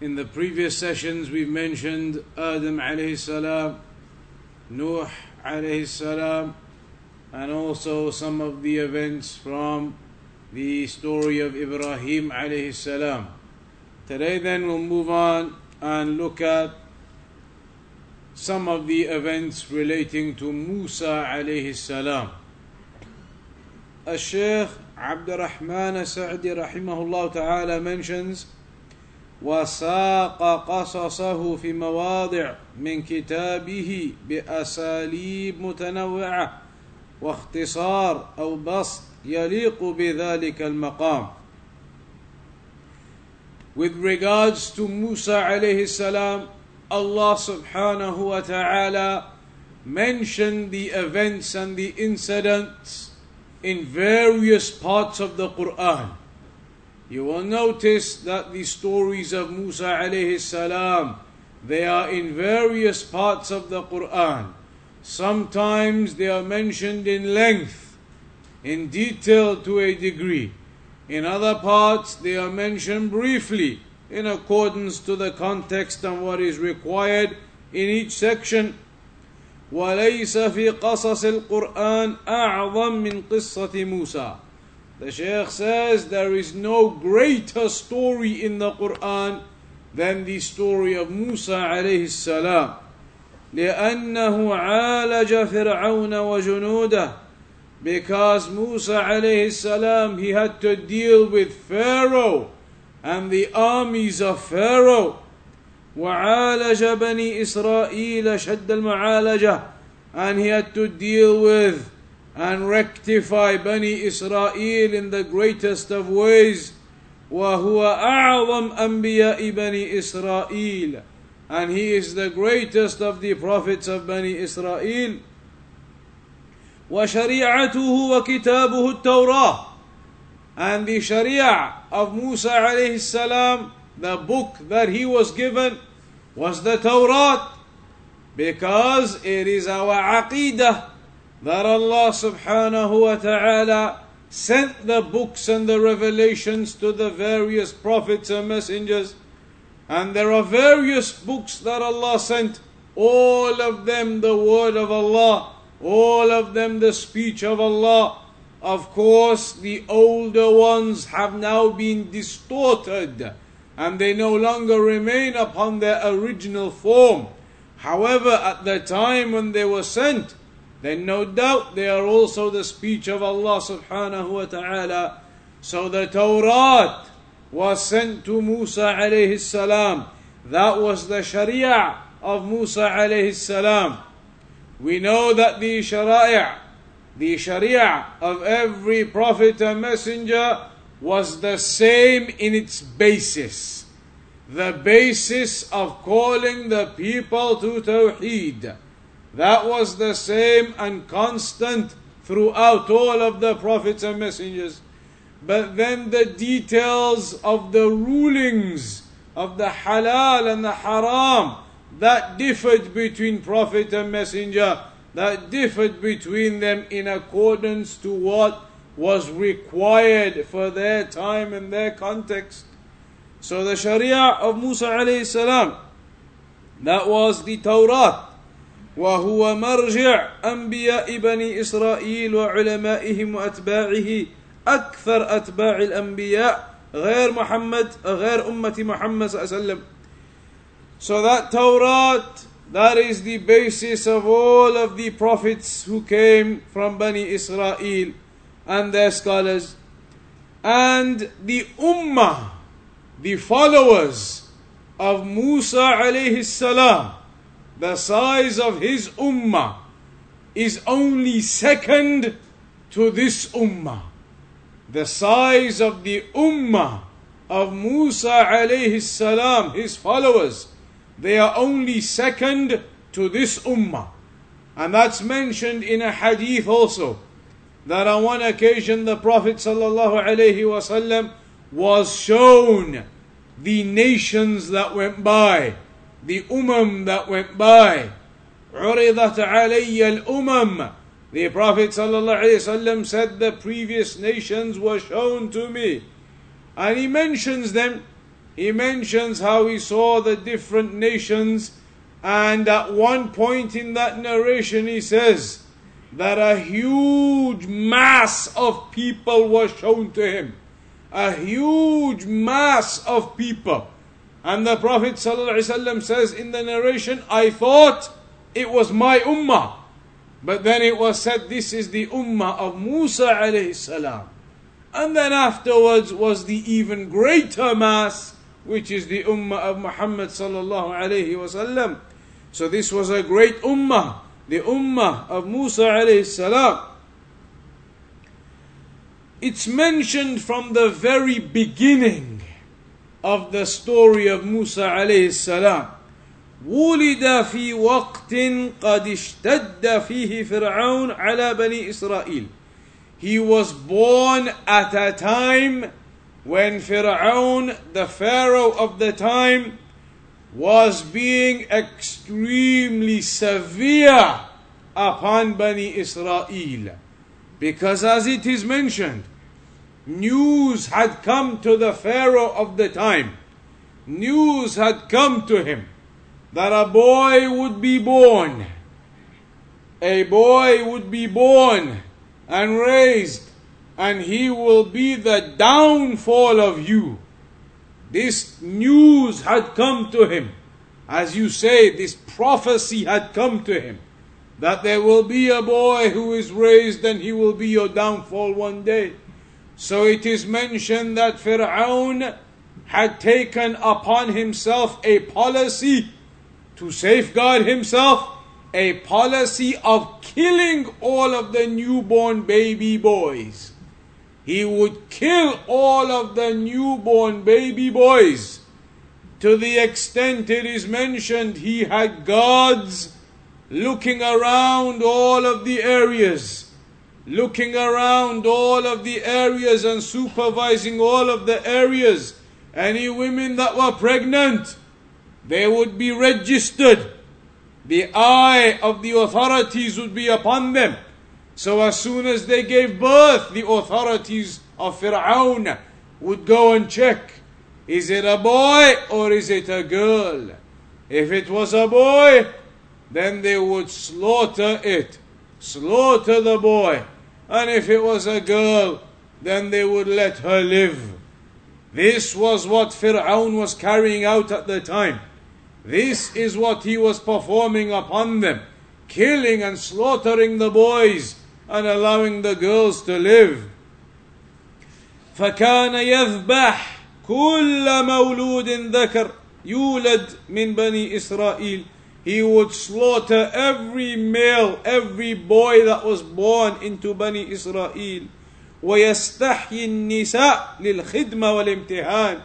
in the previous sessions we've mentioned adam alayhi salam nuh alayhi salam and also some of the events from the story of ibrahim alayhi salam today then we'll move on and look at some of the events relating to Musa alayhi salam. الشيخ عبد الرحمن السعدي رحمه الله تعالى mentions وساق قصصه في مواضع من كتابه بأساليب متنوعة واختصار أو بسط يليق بذلك المقام With regards to Musa alayhi salam, Allah subhanahu wa ta'ala mentioned the events and the incidents in various parts of the Quran. You will notice that the stories of Musa alayhi salam they are in various parts of the Quran. Sometimes they are mentioned in length, in detail to a degree. In other parts, they are mentioned briefly in accordance to the context and what is required in each section. وليس في قصص القرآن أعظم من قصة موسى. The Shaykh says there is no greater story in the Quran than the story of Musa عليه السلام. لأنه عالج فرعون وجنوده because Musa alayhi salam he had to deal with Pharaoh and the armies of Pharaoh وعالج بني إسرائيل شد المعالجة and he had to deal with and rectify Bani Israel in the greatest of ways وهو أعظم أنبياء بني إسرائيل and he is the greatest of the prophets of Bani Israel وشريعته وكتابه التوراة and the sharia of Musa alayhi salam the book that he was given was the Torah because it is our aqidah that Allah subhanahu wa ta'ala sent the books and the revelations to the various prophets and messengers and there are various books that Allah sent all of them the word of Allah all of them the speech of Allah. Of course, the older ones have now been distorted and they no longer remain upon their original form. However, at the time when they were sent, then no doubt they are also the speech of Allah subhanahu wa ta'ala. So the Torah was sent to Musa alayhi salam. That was the Sharia of Musa alayhi salam. We know that the Sharia, the Sharia of every prophet and messenger was the same in its basis. The basis of calling the people to Tawheed. That was the same and constant throughout all of the prophets and messengers. But then the details of the rulings of the halal and the haram that differed between prophet and messenger, that differed between them in accordance to what was required for their time and their context. So the Sharia of Musa alayhi salam, that was the Torah. وهو مرجع أنبياء بني إسرائيل وعلمائهم وأتباعه أكثر أتباع الأنبياء غير محمد غير أمة محمد صلى الله عليه وسلم so that Torah, that is the basis of all of the prophets who came from Bani Israel and their scholars. And the Ummah, the followers of Musa alayhi salam, the size of his Ummah is only second to this Ummah. The size of the Ummah of Musa alayhi salam, his followers, they are only second to this ummah. And that's mentioned in a hadith also. That on one occasion the Prophet sallallahu wasallam was shown the nations that went by, the umam that went by. عرضت علي الأمم The Prophet ﷺ said the previous nations were shown to me. And he mentions them. He mentions how he saw the different nations. And at one point in that narration, he says that a huge mass of people was shown to him. A huge mass of people. And the Prophet ﷺ says in the narration, I thought it was my ummah. But then it was said this is the ummah of Musa. And then afterwards was the even greater mass, which is the ummah of Muhammad. So this was a great ummah, the ummah of Musa. It's mentioned from the very beginning of the story of Musa alayhi salam. ولد في وقت قد اشتد فيه فرعون على بني إسرائيل. He was born at a time when Fir'aun, the Pharaoh of the time, was being extremely severe upon Bani Israel. Because as it is mentioned, news had come to the Pharaoh of the time. News had come to him that a boy would be born. A boy would be born and raised, and he will be the downfall of you. This news had come to him. As you say, this prophecy had come to him that there will be a boy who is raised and he will be your downfall one day. So it is mentioned that Fir'aun had taken upon himself a policy to safeguard himself a policy of killing all of the newborn baby boys. He would kill all of the newborn baby boys to the extent it is mentioned he had guards looking around all of the areas, looking around all of the areas and supervising all of the areas. Any women that were pregnant, they would be registered. The eye of the authorities would be upon them. So as soon as they gave birth, the authorities of Fir'aun would go and check. Is it a boy or is it a girl? If it was a boy, then they would slaughter it Slaughter the boy. And if it was a girl, then they would let her live. This was what Fir'aun was carrying out at the time. This is what he was performing upon them, killing and slaughtering the boys and allowing the girls to live. فكان يذبح كل مولود ذكر يولد من بني إسرائيل he would slaughter every male, every boy that was born into Bani Israel. ويستحيي النساء للخدمة والامتحان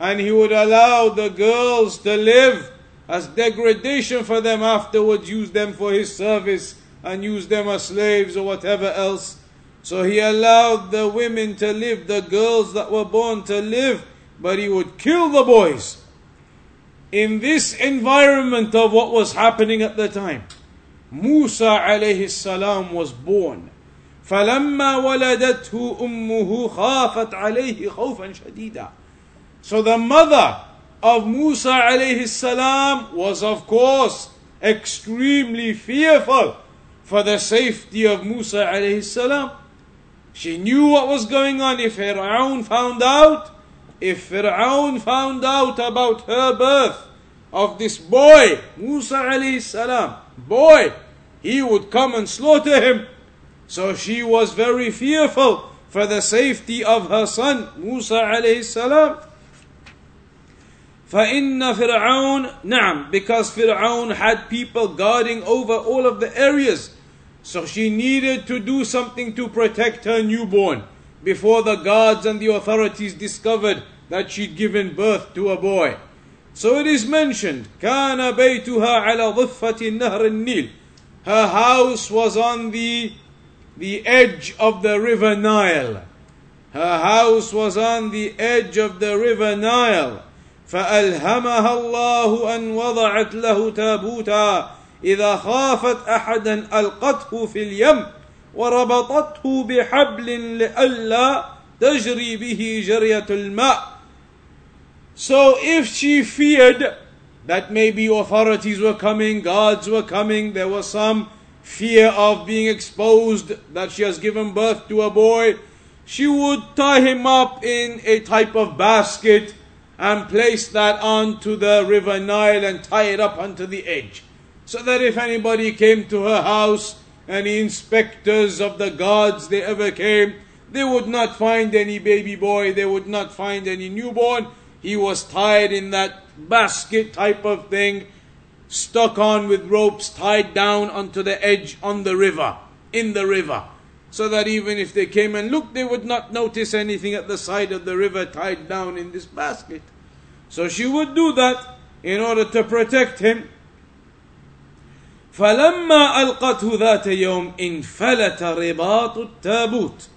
and he would allow the girls to live as degradation for them afterwards, use them for his service and use them as slaves or whatever else. So he allowed the women to live, the girls that were born to live, but he would kill the boys. In this environment of what was happening at the time, Musa alayhi salam was born. فلما ولدته أمه خافت عليه خوفا شديدا. So the mother of Musa alayhi salam was of course extremely fearful for the safety of Musa alayhi salam. She knew what was going on. If Fir'aun found out, if Fir'aun found out about her birth of this boy, Musa alayhi salam, boy, he would come and slaughter him. So she was very fearful for the safety of her son, Musa alayhi salam. فإن فرعون نعم because Fir'aun had people guarding over all of the areas so she needed to do something to protect her newborn before the guards and the authorities discovered that she'd given birth to a boy. So it is mentioned, كان بيتها على ضفة نهر النيل. Her house was on the, the edge of the river Nile. Her house was on the edge of the river Nile. فألهمها الله أن وضعت له تابوتا إذا خافت أحدا ألقته في اليم وربطته بحبل لئلا تجري به جرية الماء So if she feared that maybe authorities were coming, gods were coming, there was some fear of being exposed that she has given birth to a boy, she would tie him up in a type of basket and place that onto the river Nile and tie it up onto the edge. So that if anybody came to her house, any inspectors of the gods they ever came, they would not find any baby boy, they would not find any newborn, he was tied in that basket type of thing, stuck on with ropes tied down onto the edge on the river, in the river. So that even if they came and looked, they would not notice anything at the side of the river tied down in this basket. So she would do that in order to protect him. فلما ألقته ذات يوم انفلت رباط التابوت.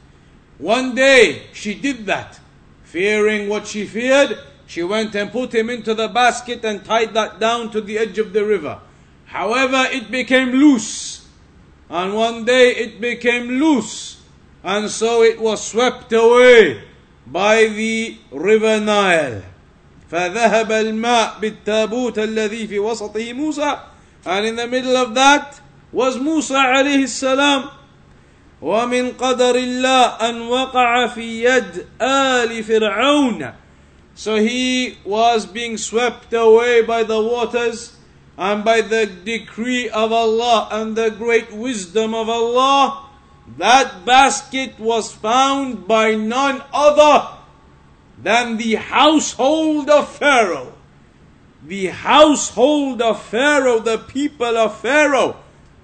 One day she did that, fearing what she feared, she went and put him into the basket and tied that down to the edge of the river. However, it became loose. And one day it became loose. And so it was swept away by the river Nile. فذهب الماء بالتابوت الذي في وسطه موسى and in the middle of that was Musa عليه السلام ومن قدر الله أن وقع في يد آل فرعون so he was being swept away by the waters and by the decree of Allah and the great wisdom of Allah. That basket was found by none other than the household of Pharaoh. The household of Pharaoh, the people of Pharaoh.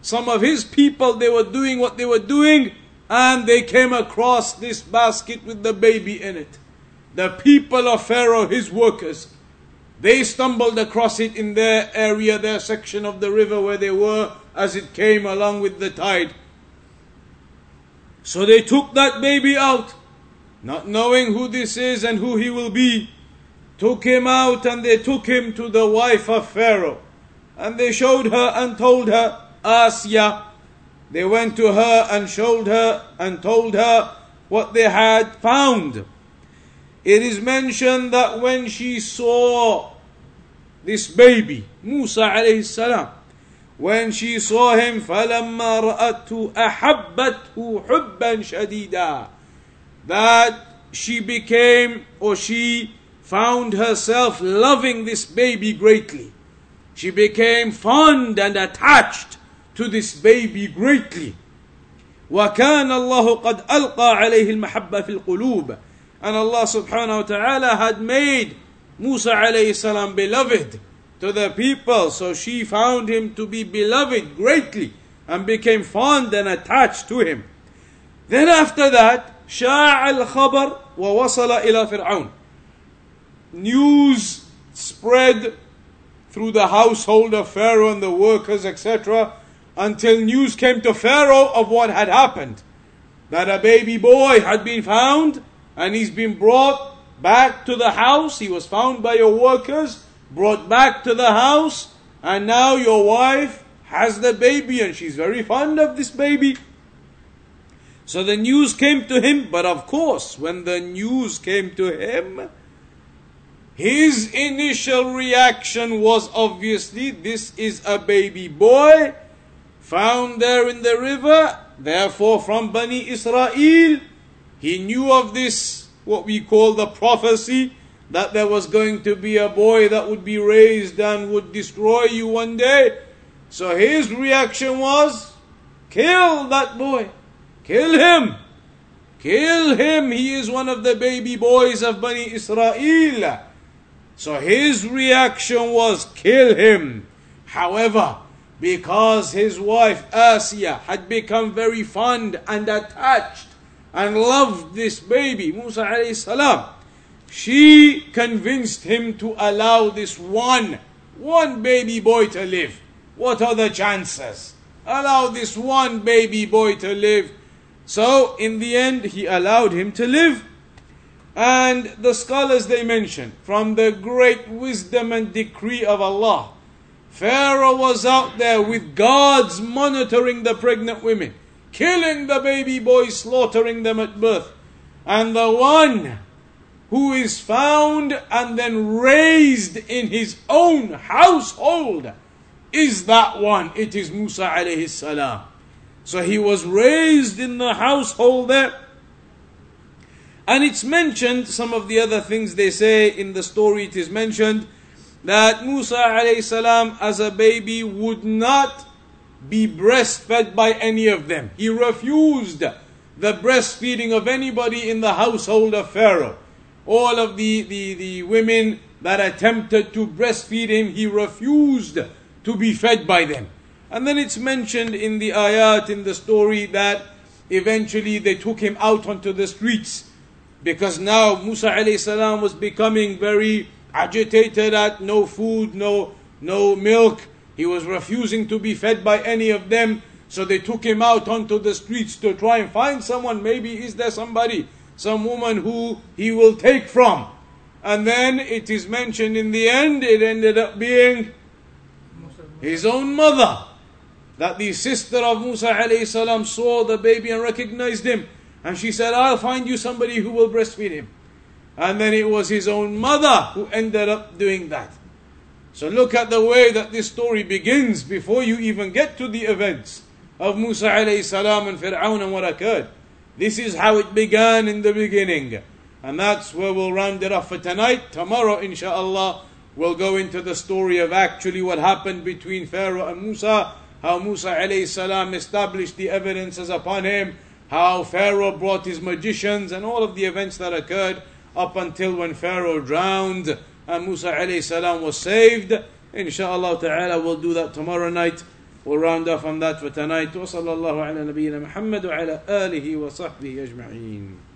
Some of his people, they were doing what they were doing, and they came across this basket with the baby in it the people of Pharaoh, his workers, they stumbled across it in their area, their section of the river where they were as it came along with the tide. So they took that baby out, not knowing who this is and who he will be Took him out and they took him to the wife of Pharaoh. And they showed her and told her, Asya. They went to her and showed her and told her what they had found. It is mentioned that when she saw this baby, Musa alayhi salam, when she saw him, فَلَمَّا رَأَتْهُ أَحَبَّتْهُ حُبًّا شَدِيدًا That she became, or she found herself loving this baby greatly. She became fond and attached to this baby greatly. وكان الله قد ألقى عليه المحبة في القلوب and Allah subhanahu wa ta'ala had made Musa alayhi salam beloved to the people. So she found him to be beloved greatly and became fond and attached to him. Then after that, شاع الخبر ووصل إلى فرعون. News spread through the household of Pharaoh and the workers, etc., until news came to Pharaoh of what had happened. That a baby boy had been found and he's been brought back to the house. He was found by your workers, brought back to the house, and now your wife has the baby and she's very fond of this baby. So the news came to him, but of course, when the news came to him, his initial reaction was obviously this is a baby boy found there in the river, therefore from Bani Israel. He knew of this, what we call the prophecy, that there was going to be a boy that would be raised and would destroy you one day. So his reaction was, kill that boy. Kill him. Kill him. He is one of the baby boys of Bani Israel. So his reaction was, kill him. However, because his wife Asiya had become very fond and attached and loved this baby, Musa alayhi salam. she convinced him to allow this one, one baby boy to live. What are the chances? Allow this one baby boy to live. So, in the end, he allowed him to live. And the scholars they mention, from the great wisdom and decree of Allah, Pharaoh was out there with guards monitoring the pregnant women, killing the baby boys, slaughtering them at birth. And the one who is found and then raised in his own household is that one. It is Musa alayhi salam. So he was raised in the household there. And it's mentioned, some of the other things they say in the story, it is mentioned that Musa alayhi salam as a baby would not be breastfed by any of them. He refused the breastfeeding of anybody in the household of Pharaoh. All of the, the, the women that attempted to breastfeed him, he refused to be fed by them. And then it's mentioned in the ayat, in the story, that eventually they took him out onto the streets because now Musa alayhi was becoming very agitated at no food, no, no milk. He was refusing to be fed by any of them. So they took him out onto the streets to try and find someone. Maybe is there somebody, some woman who he will take from. And then it is mentioned in the end, it ended up being his own mother. That the sister of Musa alayhi saw the baby and recognized him. And she said, I'll find you somebody who will breastfeed him. And then it was his own mother who ended up doing that. So look at the way that this story begins before you even get to the events of Musa alayhi salam and Fir'aun and what occurred. This is how it began in the beginning. And that's where we'll round it off for tonight. Tomorrow, inshallah, we'll go into the story of actually what happened between Pharaoh and Musa, how Musa alayhi salam established the evidences upon him, how Pharaoh brought his magicians, and all of the events that occurred up until when Pharaoh drowned and Musa alayhi salam was saved. Inshallah ta'ala, we'll do that tomorrow night. We'll round off on that for tonight. وصلى الله على نبينا محمد وعلى آله وصحبه أجمعين